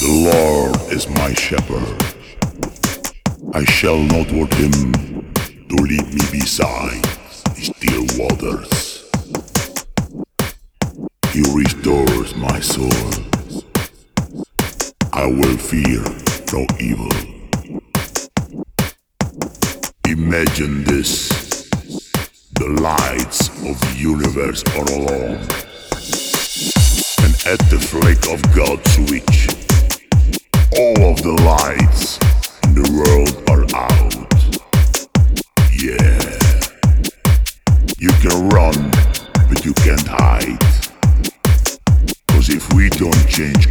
The Lord is my shepherd. I shall not want him to lead me beside still waters. He restores my soul. I will fear no evil. Imagine this. The lights of the universe are alone. At the flick of God's switch, all of the lights in the world are out. Yeah. You can run, but you can't hide. Cause if we don't change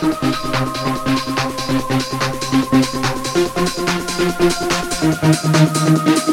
Thank you.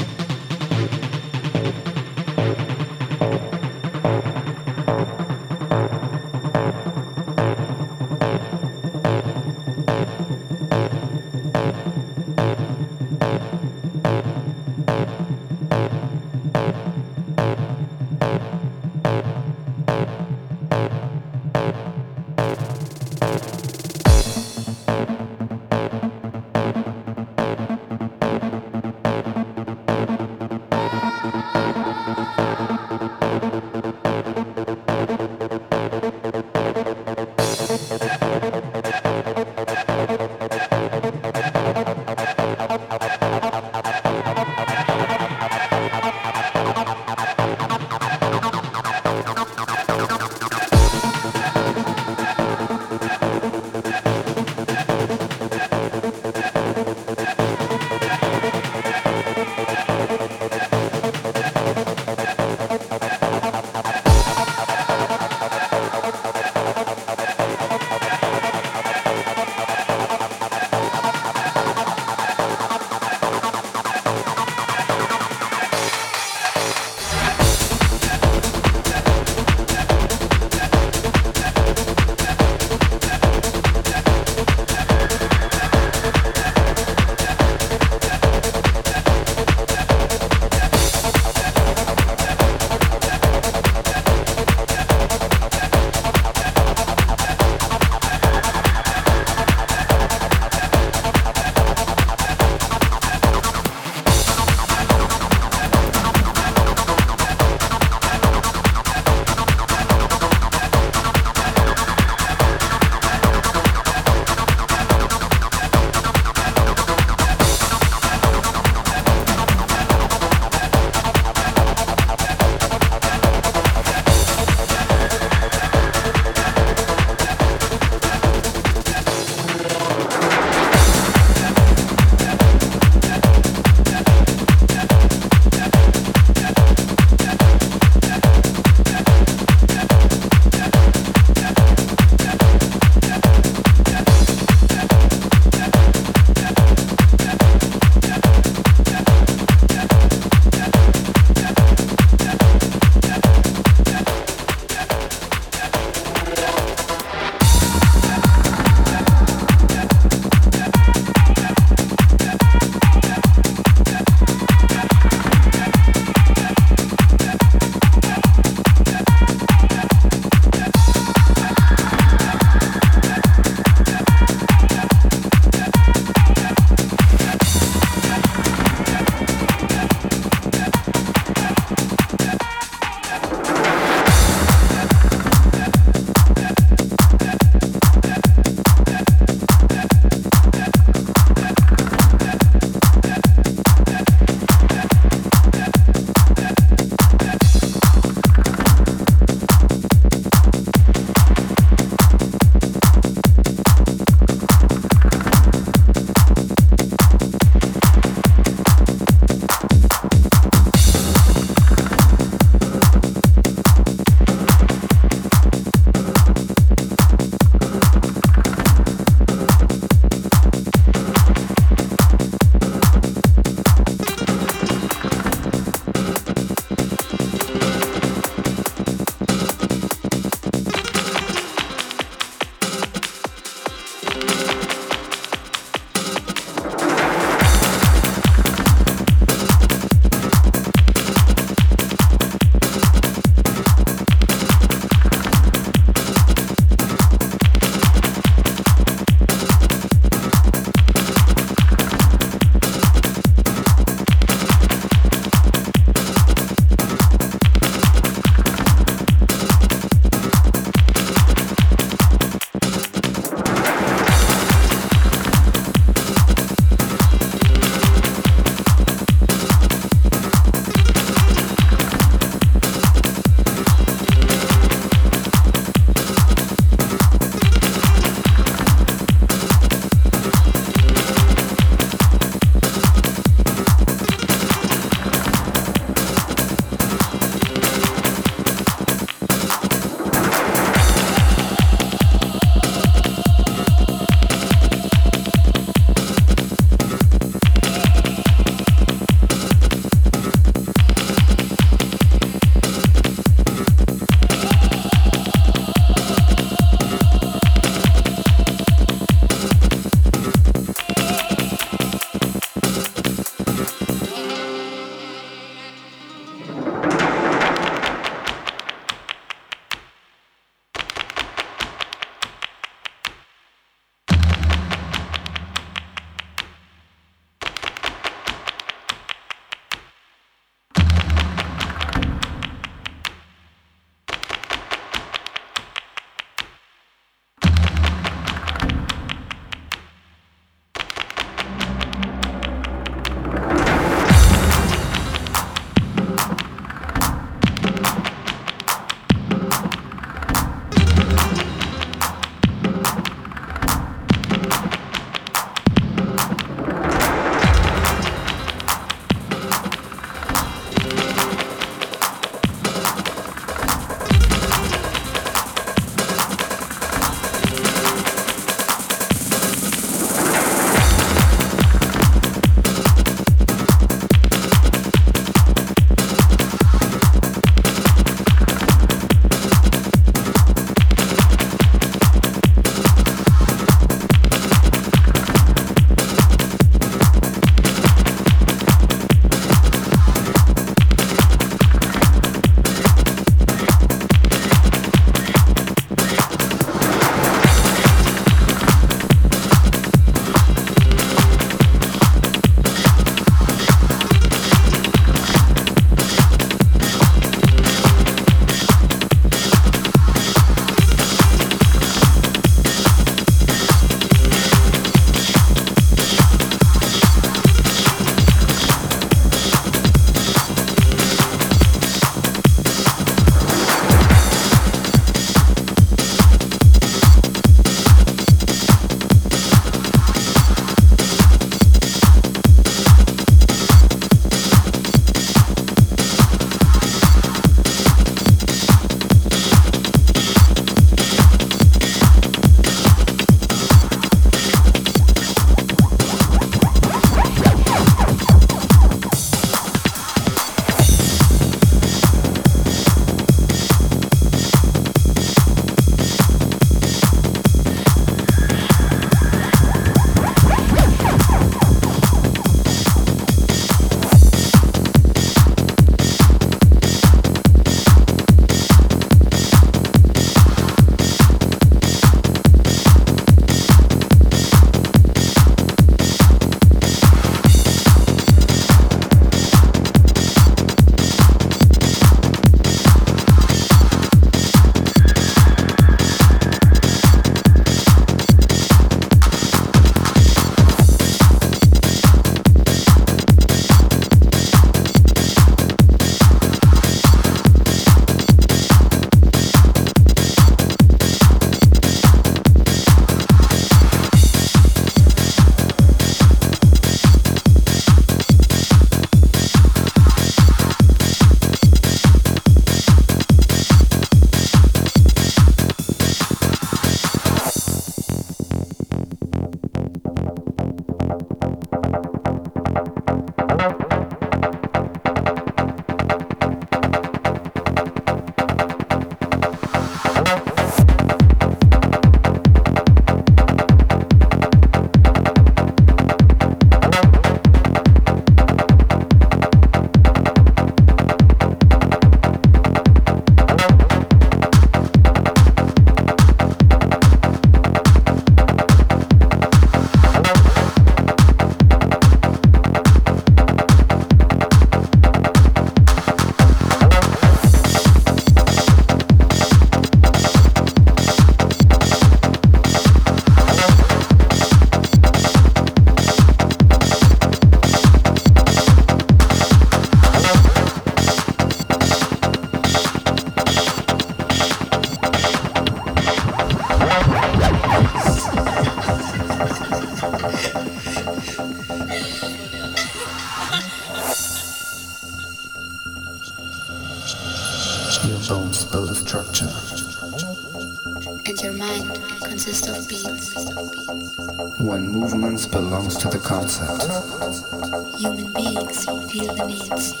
Feel the needs.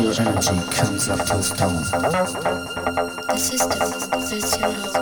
Your energy comes up to stone. The system builds your home.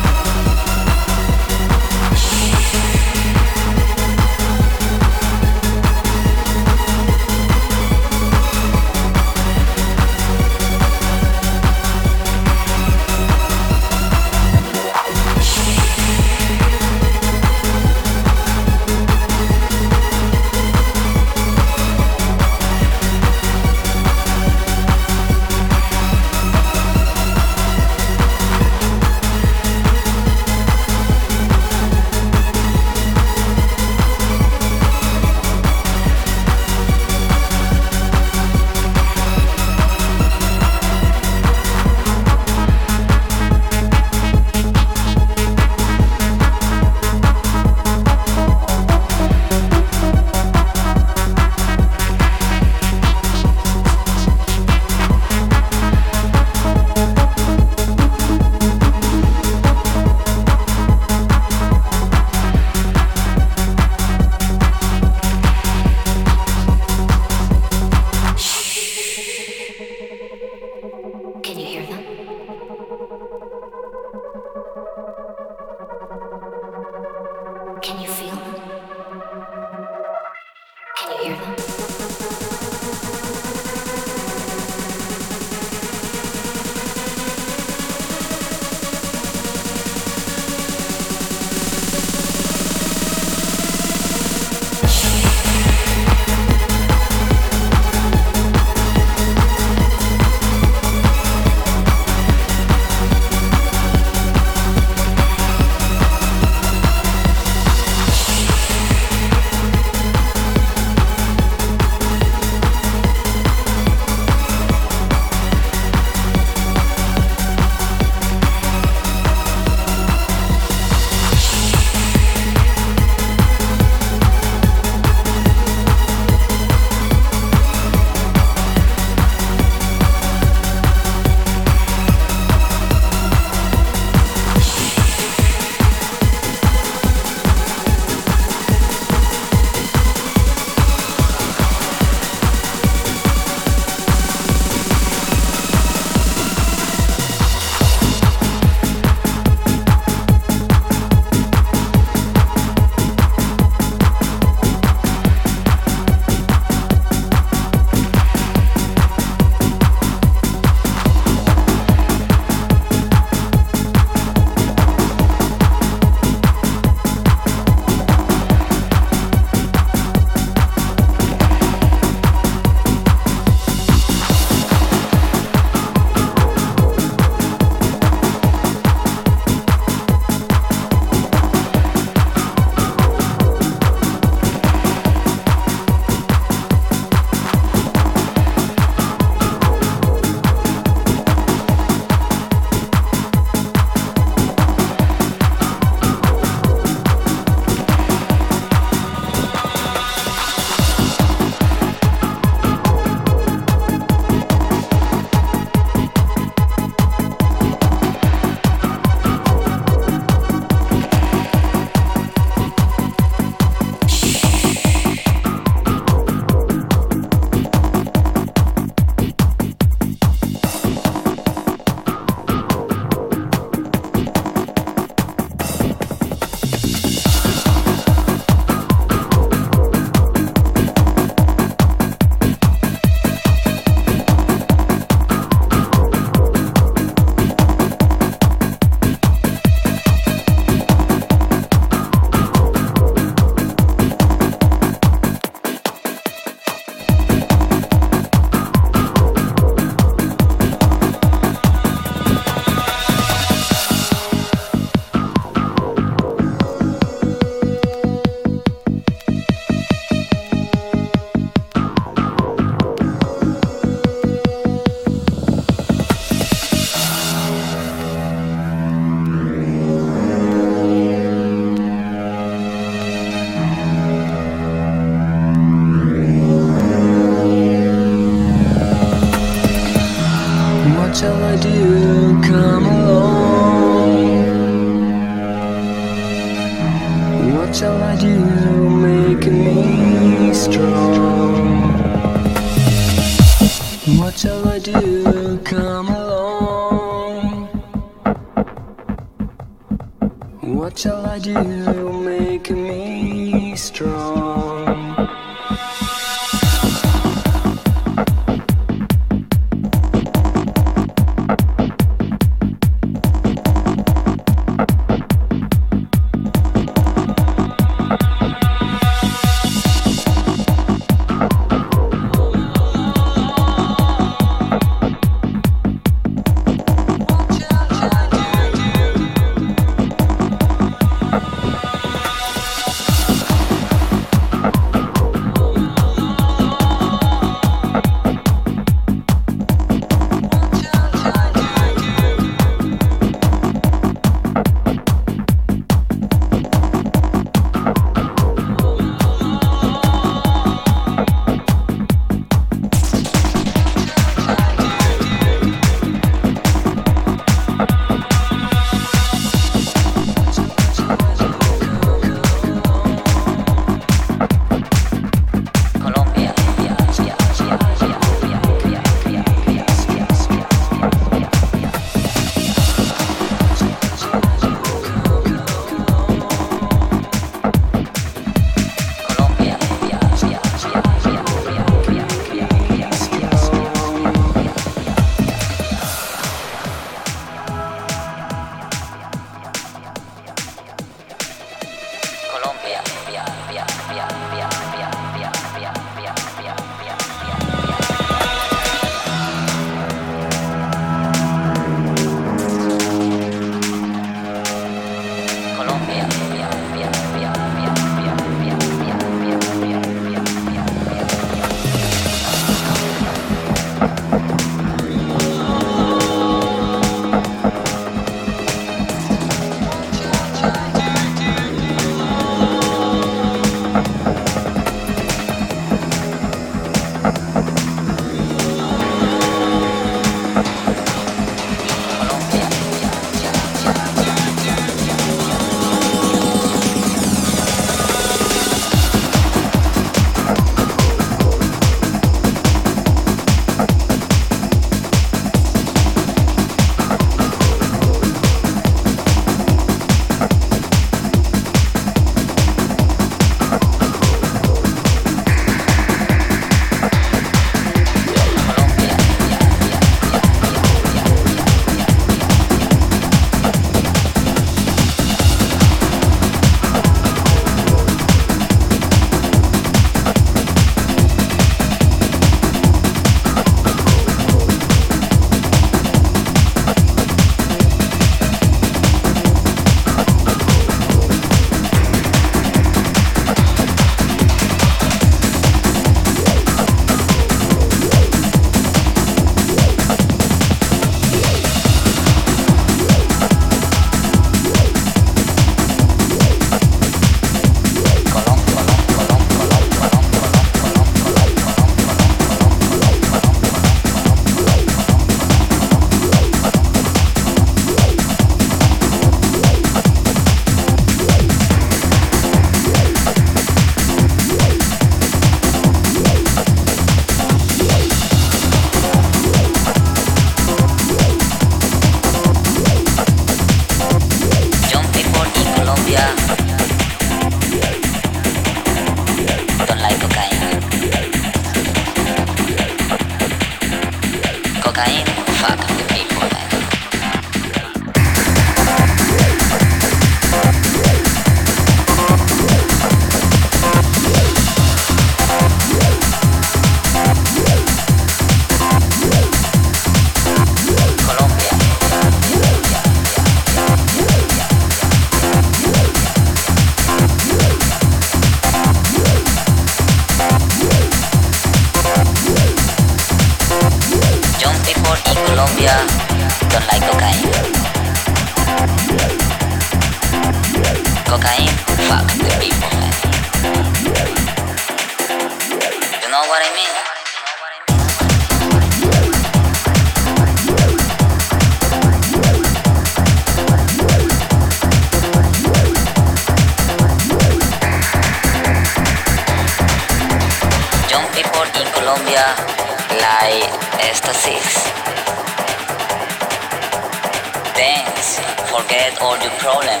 Dance, forget all your problem.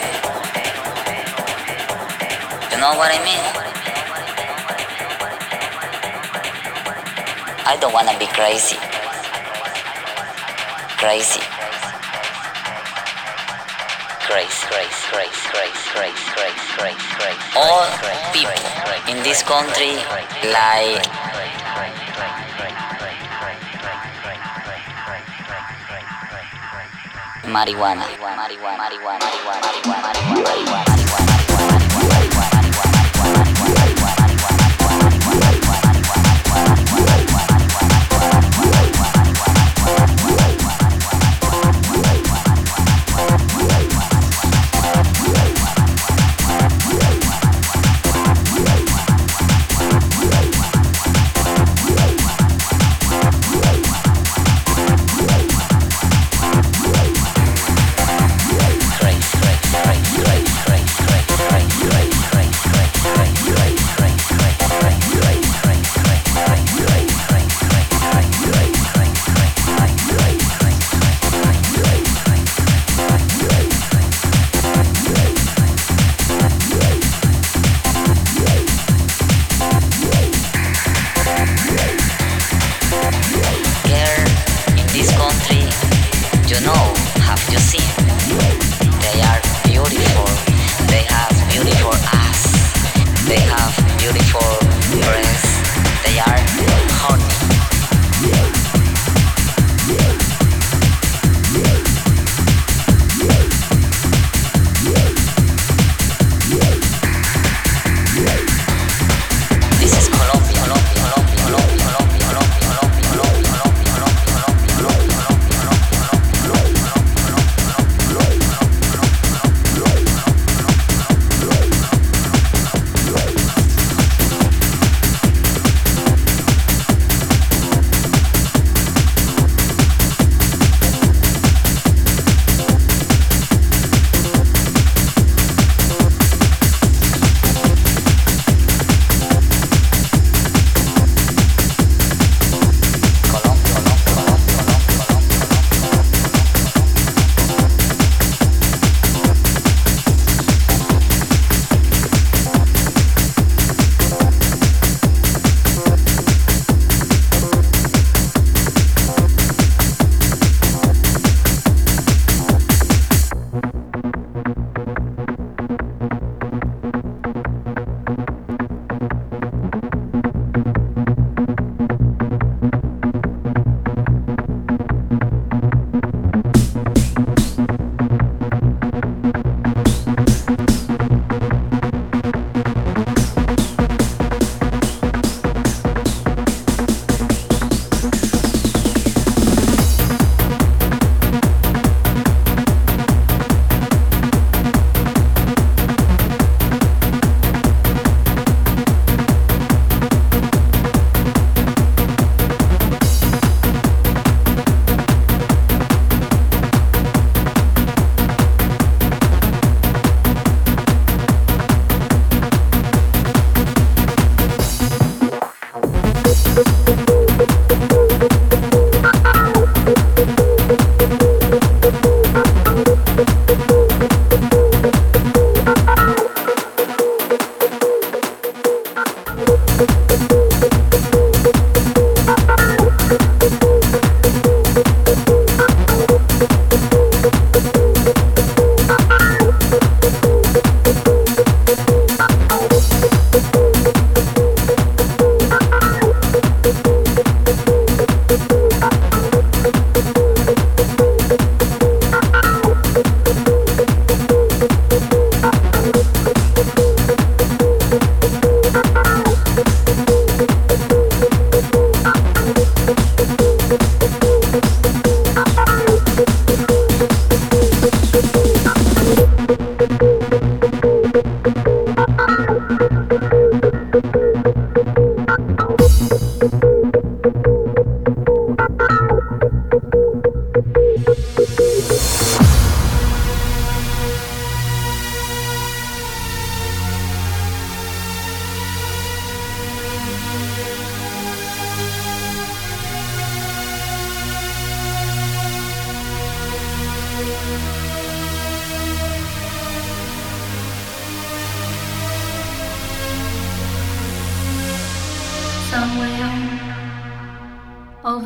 You know what I mean? I don't wanna be crazy. Crazy. Grace, grace, grace, grace, grace, grace, grace, grace. All people in this country like marijuana, marijuana, marijuana, marijuana, marijuana, marijuana,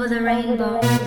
over the rainbow.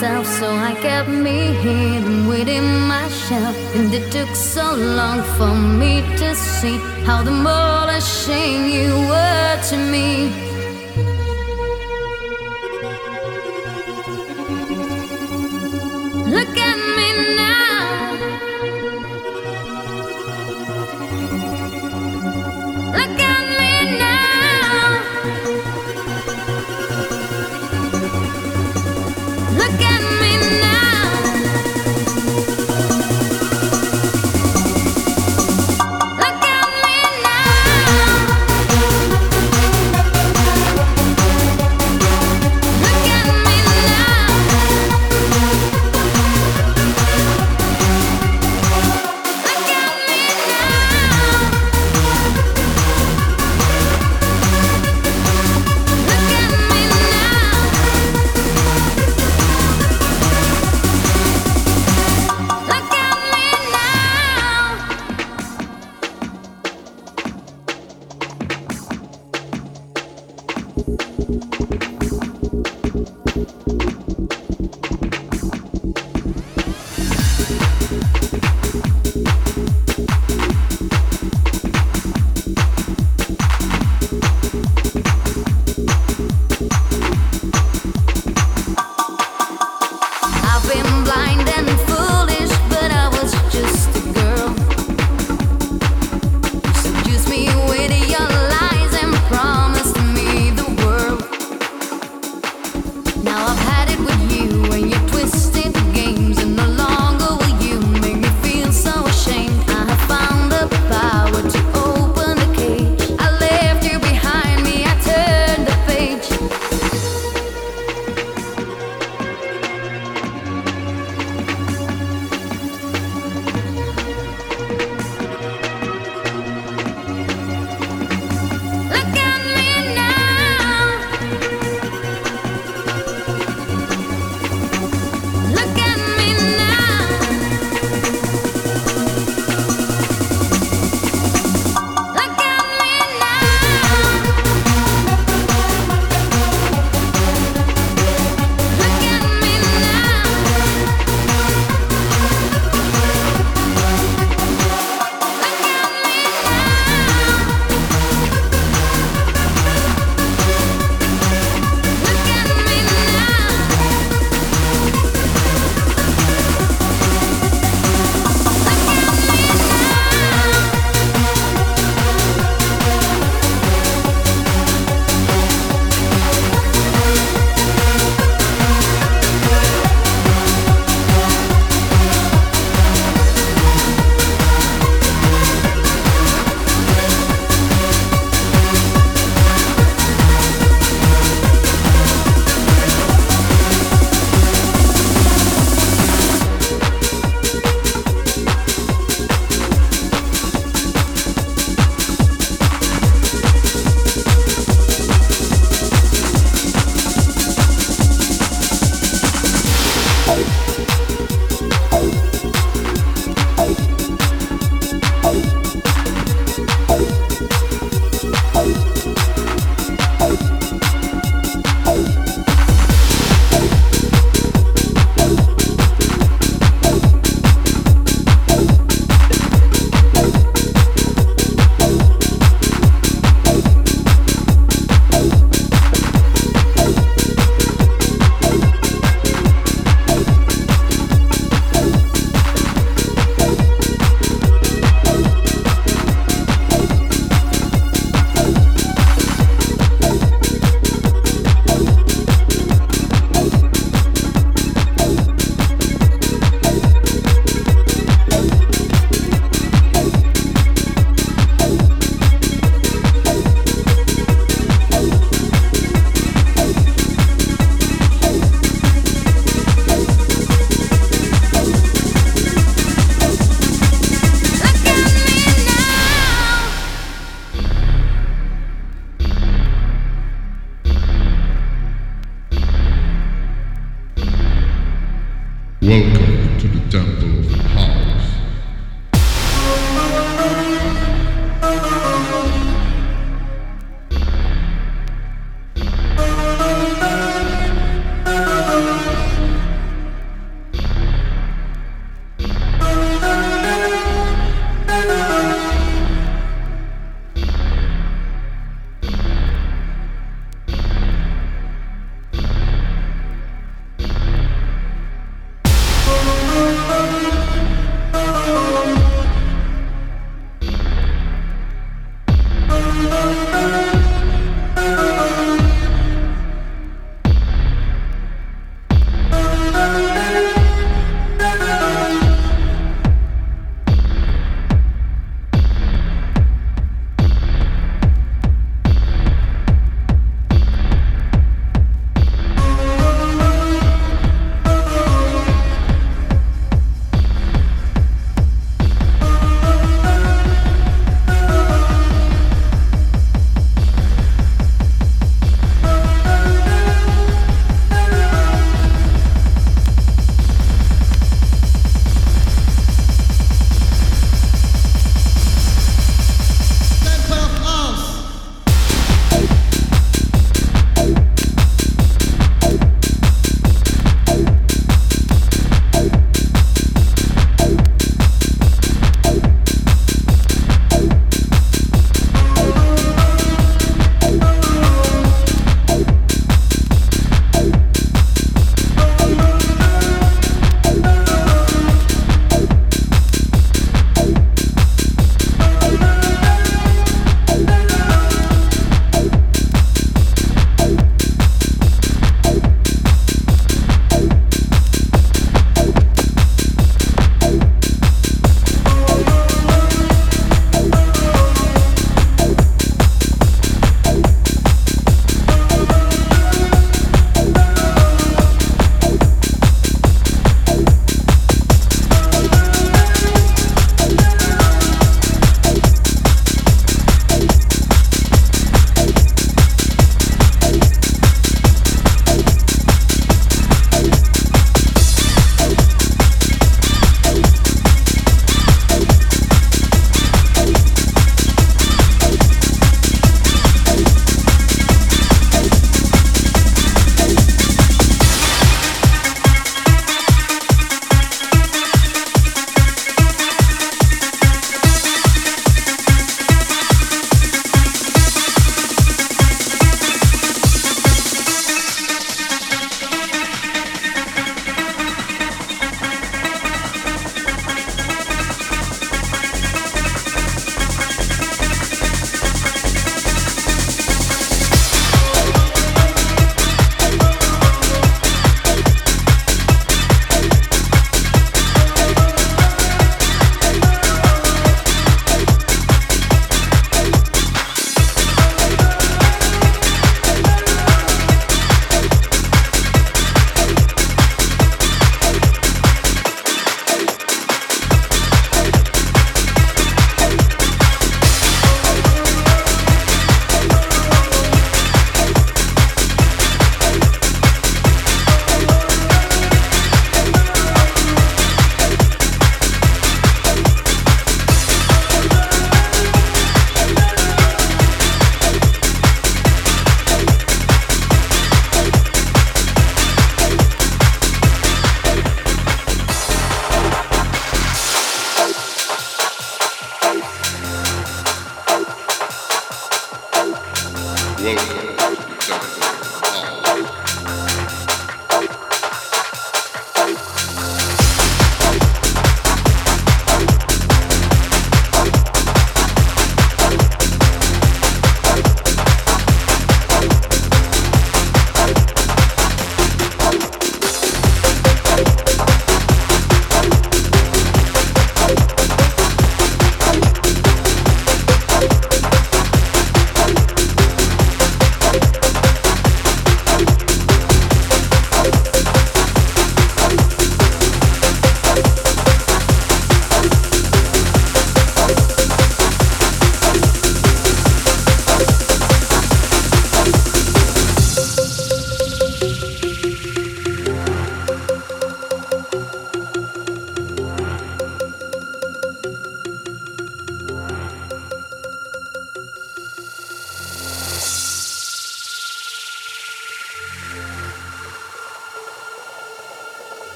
Myself, so I kept me hidden within my shell. And it took so long for me to see how the more ashamed you were to me.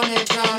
down and down.